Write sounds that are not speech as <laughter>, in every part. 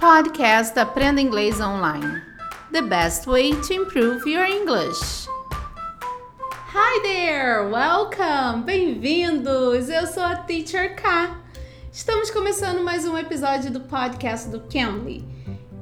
Podcast Aprenda Inglês Online. The best way to improve your English. Hi there! Welcome! Bem-vindos! Eu sou a Teacher K. Estamos começando mais um episódio do podcast do Cambly,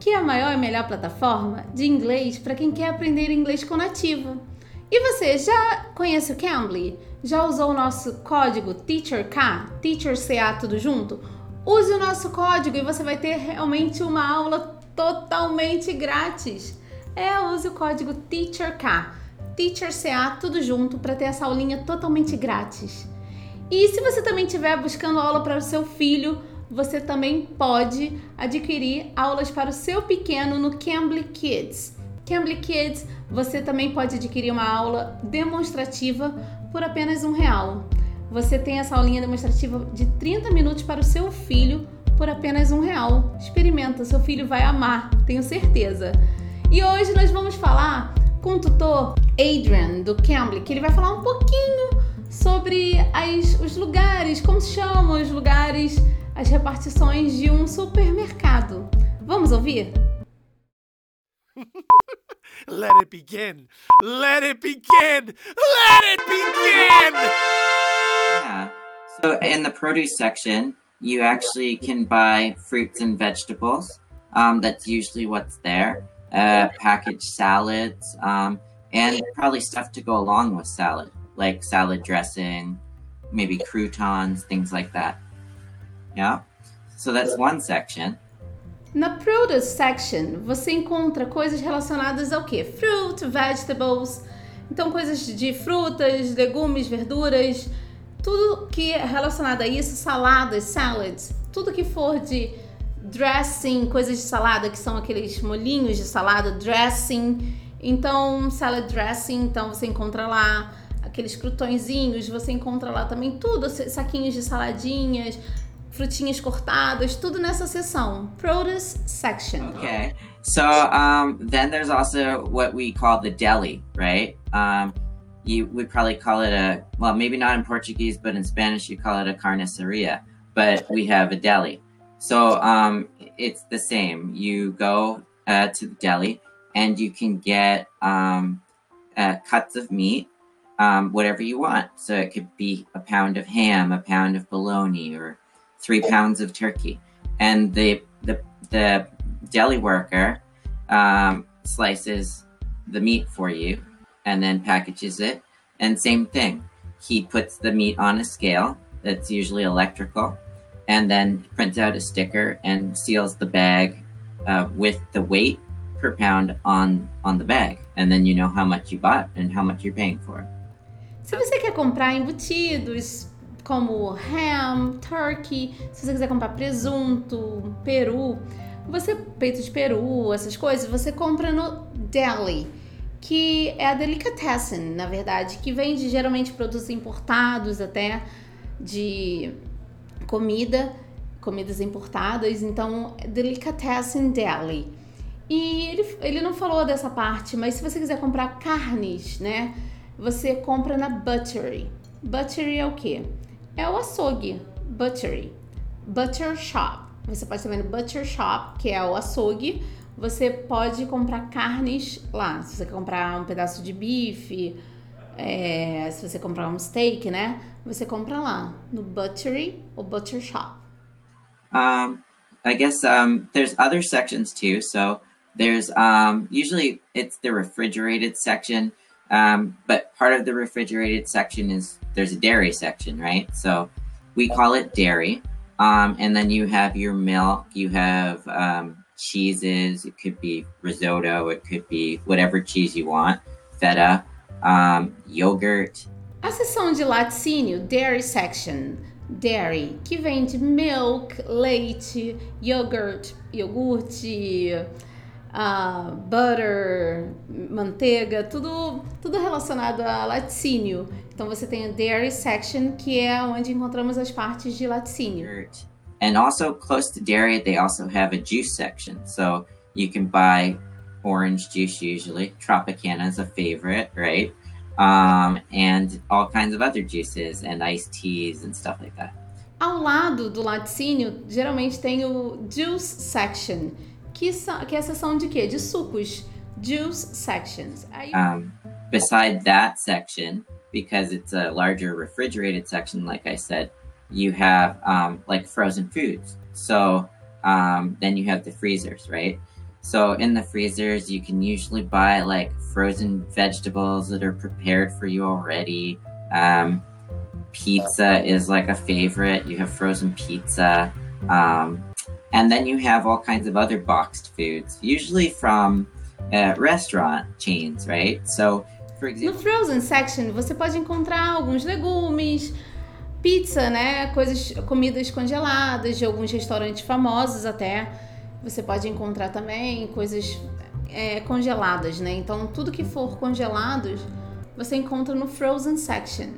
que é a maior e melhor plataforma de inglês para quem quer aprender inglês com nativo. E você já conhece o Cambly? Já usou o nosso código TEACHERK, Teacher CA tudo junto? Use o nosso código e você vai ter realmente uma aula totalmente grátis. É, use o código TEACHERK, Teacher CA tudo junto para ter essa aulinha totalmente grátis. E se você também estiver buscando aula para o seu filho, você também pode adquirir aulas para o seu pequeno no Cambly Kids. Cambly Kids, você também pode adquirir uma aula demonstrativa por apenas um real. Você tem essa aulinha demonstrativa de 30 minutos para o seu filho por apenas um real. Experimenta, seu filho vai amar, tenho certeza. E hoje nós vamos falar com o tutor Adrian do Cambly, que ele vai falar um pouquinho sobre as, os lugares, como se chamam os lugares, as repartições de um supermercado. Vamos ouvir? <laughs> Let it begin. Let it begin. Let it begin. Yeah. So in the produce section, you actually can buy fruits and vegetables. Um, that's usually what's there. Uh, packaged salads, um, and probably stuff to go along with salad, like salad dressing, maybe croutons, things like that. Yeah. So that's one section. Na produce section, você encontra coisas relacionadas ao que? Fruit, vegetables, então coisas de frutas, legumes, verduras, tudo que é relacionado a isso, saladas, salads, tudo que for de dressing, coisas de salada, que são aqueles molhinhos de salada, dressing. Então, salad dressing, então você encontra lá aqueles crutõezinhos, você encontra lá também tudo, saquinhos de saladinhas, frutinhas cortadas, tudo nessa seção, produce section. Okay. So um, then there's also what we call the deli, right? Um, you would probably call it a well, maybe not in Portuguese, but in Spanish you call it a carniceria. But we have a deli. So um, it's the same. You go uh, to the deli and you can get um, uh, cuts of meat, um, whatever you want. So it could be a pound of ham, a pound of bologna, or three pounds of turkey. And the the, the deli worker um, slices the meat for you and then packages it. And same thing, he puts the meat on a scale that's usually electrical, and then prints out a sticker and seals the bag uh, with the weight per pound on on the bag, and then you know how much you bought and how much you're paying for. Se você quer comprar embutidos como ham, turkey, se você quiser comprar presunto, peru, você peito de peru, essas coisas, você compra no deli, que é a delicatessen, na verdade, que vende geralmente produtos importados até de comida, comidas importadas, então delicatessen deli. E ele, ele não falou dessa parte, mas se você quiser comprar carnes, né, você compra na butchery. Butchery é o quê? é o açougue, butchery, butcher shop. Você pode também no butcher shop, que é o açougue. Você pode comprar carnes lá. Se você comprar um pedaço de bife, é, se você comprar um steak, né? Você compra lá no butchery ou butcher shop. Um, I guess um, there's other sections too. So there's um, usually it's the refrigerated section. But part of the refrigerated section is there's a dairy section, right? So we call it dairy. Um, and then you have your milk, you have um, cheeses, it could be ricotta, it could be whatever cheese you want, feta, um, yogurt. A seção de laticínio, dairy section, dairy, que vende milk, leite, yogurt, iogurte, uh, butter, manteiga, tudo, tudo relacionado a laticínio. Então você tem a dairy section, que é onde encontramos as partes de laticínio. And also close to dairy, they also have a juice section. So you can buy orange juice usually. Tropicana is a favorite, right? Um, and all kinds of other juices and iced teas and stuff like that. Ao lado do laticínio, geralmente tem o juice section, que, que a seção de quê? De sucos. Juice sections. Aí... Um, beside that section, because it's a larger refrigerated section, like I said, you have um, like frozen foods. So um, then you have the freezers, right? So in the freezers, you can usually buy like frozen vegetables that are prepared for you already. Um, pizza is like a favorite. You have frozen pizza. Um, and then you have all kinds of other boxed foods, usually from uh, restaurant chains, right? So, for example. No frozen section, você pode encontrar alguns legumes, pizza, né? Coisas, comidas congeladas de alguns restaurantes famosos até. Você pode encontrar também coisas é, congeladas, né? Então tudo que for congelados você encontra no frozen section.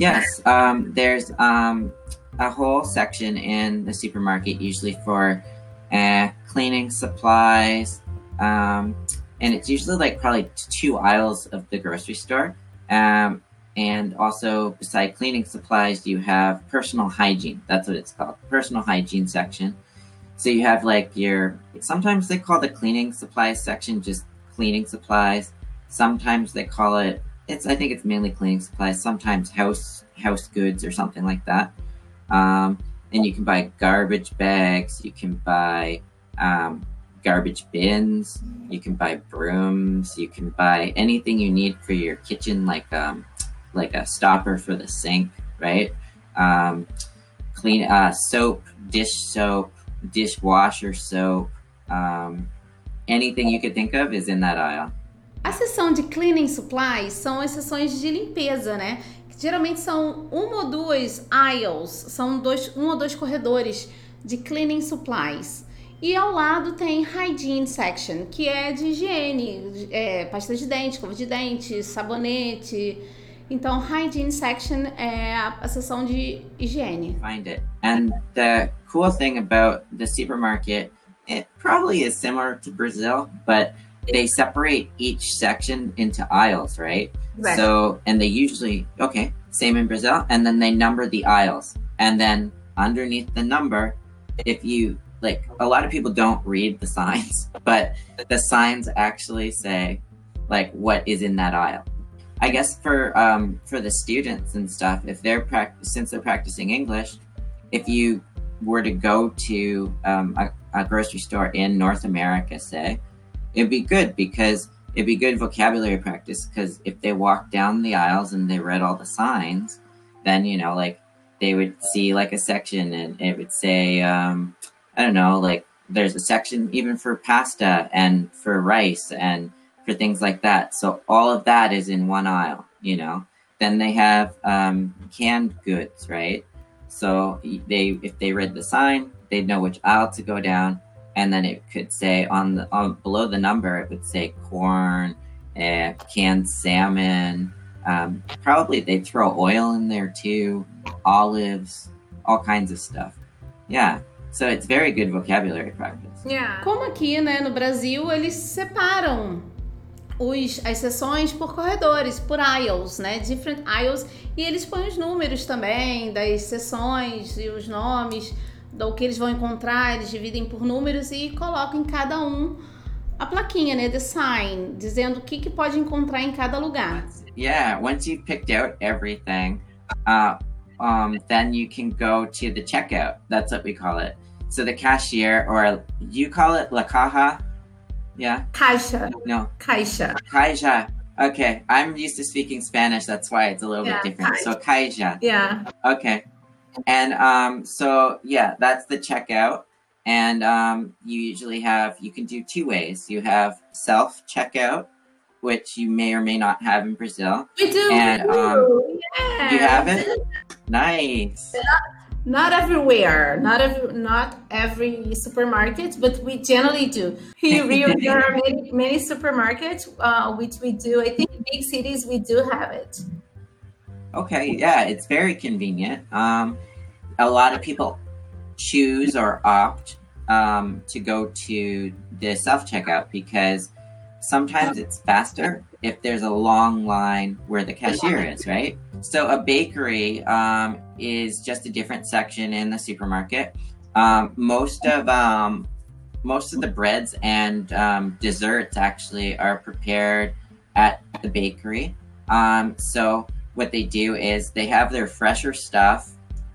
Yes, um, there's um, a whole section in the supermarket usually for uh, cleaning supplies, um, and it's usually like probably two aisles of the grocery store. Um, and also, beside cleaning supplies, you have personal hygiene. That's what it's called, personal hygiene section. So you have like your, sometimes they call the cleaning supplies section just cleaning supplies. Sometimes they call it, it's, I think it's mainly cleaning supplies. Sometimes house, house goods or something like that. Um, and you can buy garbage bags. You can buy um, garbage bins. You can buy brooms. You can buy anything you need for your kitchen, like um, like a stopper for the sink, right? Um, clean uh, soap, dish soap, dishwasher soap, um, anything you could think of is in that aisle. A seção de cleaning supplies são as seções de limpeza, né? Geralmente são uma ou duas aisles, são dois, um ou dois corredores de cleaning supplies. E ao lado tem hygiene section, que é de higiene, é, pasta de dente, escova de dente, sabonete, Então, hygiene section é a, a seção de higiene. Find it. And the cool thing about the supermarket, it probably is similar to Brazil, but they separate each section into aisles, right? right? So, and they usually, okay, same in Brazil, and then they number the aisles. And then underneath the number, if you like, a lot of people don't read the signs, <laughs> but the signs actually say, like, what is in that aisle. I guess for um, for the students and stuff, if they're practice since they're practicing English, if you were to go to um, a, a, grocery store in North America, say, it'd be good because it'd be good vocabulary practice. Because if they walked down the aisles and they read all the signs, then you know, like they would see like a section and it would say, um, I don't know, like there's a section even for pasta and for rice and for things like that. So all of that is in one aisle, you know. Then they have um, canned goods, right? So they, if they read the sign, they'd know which aisle to go down, and then it could say on the on below the number, it would say corn, uh, canned salmon. Um, probably they'd throw oil in there too, olives, all kinds of stuff. Yeah. So it's very good vocabulary practice. Yeah. Como aqui, né, no Brasil, eles separam os, as sessões por corredores, por aisles, né? Different aisles. E eles põem os números também das sessões e os nomes do que eles vão encontrar. Eles dividem por números e colocam em cada um a plaquinha, né? The sign, dizendo o que, que pode encontrar em cada lugar. Yeah, once you've picked out everything, uh, um, then you can go to the checkout. That's what we call it. So the cashier, or you call it la caja, Yeah. Caixa. No. Caixa. Caixa. Okay. I'm used to speaking Spanish. That's why it's a little yeah, bit different. Caixa. So caixa. Yeah. Okay. And um, so yeah, that's the checkout. And um, you usually have you can do two ways. You have self checkout, which you may or may not have in Brazil. We do. And um, yeah. you have it. Nice not everywhere, not every, not every supermarket, but we generally do. <laughs> Here, there are many, many supermarkets, uh, which we do. I think big cities we do have it. Okay, yeah, it's very convenient. Um, a lot of people choose or opt um, to go to the self checkout because sometimes it's faster if there's a long line where the cashier is, right? So a bakery um, is just a different section in the supermarket. Um, most of um, most of the breads and um, desserts actually are prepared at the bakery. Um, so what they do is they have their fresher stuff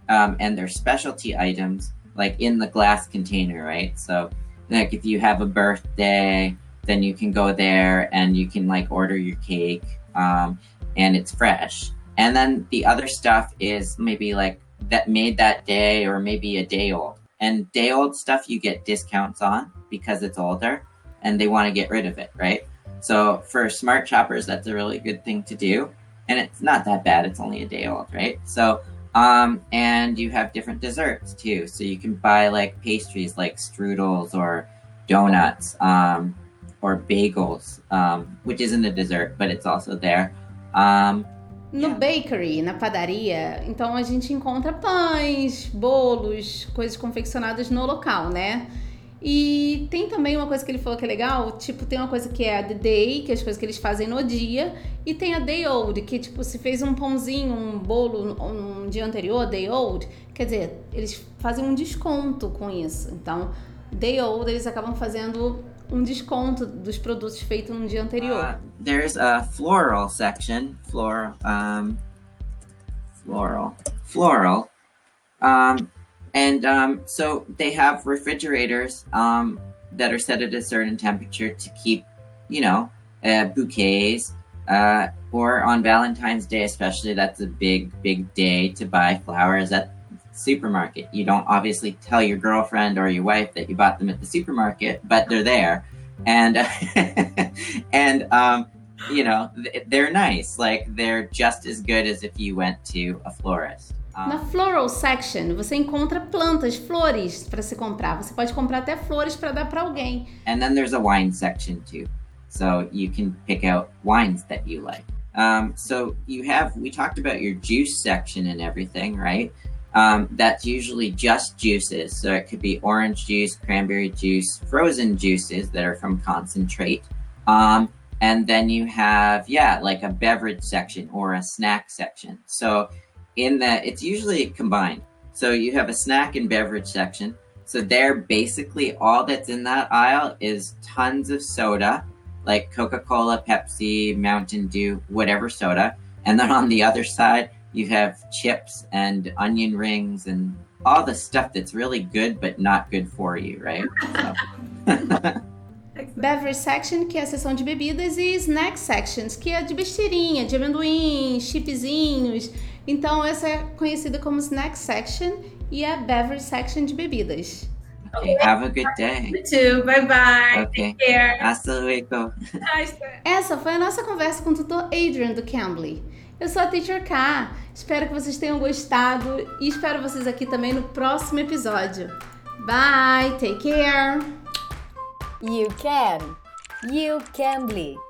um, and their specialty items like in the glass container, right? So like if you have a birthday, then you can go there and you can like order your cake um, and it's fresh. And then the other stuff is maybe like that made that day or maybe a day old. And day old stuff you get discounts on because it's older and they want to get rid of it, right? So for smart shoppers, that's a really good thing to do. And it's not that bad. It's only a day old, right? So um, and you have different desserts too. So you can buy like pastries like strudels or donuts um, or bagels, um, which isn't a dessert, but it's also there. Um, no bakery, na padaria, então a gente encontra pães, bolos, coisas confeccionadas no local, né? E tem também uma coisa que ele falou que é legal, tipo, tem uma coisa que é a the day, que é as coisas que eles fazem no dia, e tem a day old, que tipo, se fez um pãozinho, um bolo um dia anterior, day old, quer dizer, eles fazem um desconto com isso. Então, day old, eles acabam fazendo um desconto dos produtos feitos no dia anterior. Uh, there's a floral section, floral, um, floral, floral. Um, And um, so they have refrigerators um, that are set at a certain temperature to keep, you know, uh, bouquets. Uh, or on Valentine's Day, especially, that's a big, big day to buy flowers at the supermarket. You don't obviously tell your girlfriend or your wife that you bought them at the supermarket, but they're there, and <laughs> and um, you know they're nice. Like they're just as good as if you went to a florist. Na floral section, você encontra plantas, flores para se comprar. Você pode comprar até flores para dar para alguém. And then there's a wine section too. So you can pick out wines that you like. Um, so you have, we talked about your juice section and everything, right? Um, that's usually just juices. So it could be orange juice, cranberry juice, frozen juices that are from concentrate. Um, and then you have, yeah, like a beverage section or a snack section. So in that it's usually combined. So you have a snack and beverage section. So there, basically, all that's in that aisle is tons of soda, like Coca Cola, Pepsi, Mountain Dew, whatever soda. And then on the other side, you have chips and onion rings and all the stuff that's really good but not good for you, right? So. <laughs> Beverage section, que é a seção de bebidas, e snack sections, que é de besteirinha, de amendoim, chipzinhos. Então, essa é conhecida como snack section e a beverage section de bebidas. Okay, have a good day. You too. Bye bye. Okay. Take care. Hasta luego. Essa foi a nossa conversa com o tutor Adrian do Cambly. Eu sou a Teacher K. Espero que vocês tenham gostado e espero vocês aqui também no próximo episódio. Bye. Take care. You can. You can be.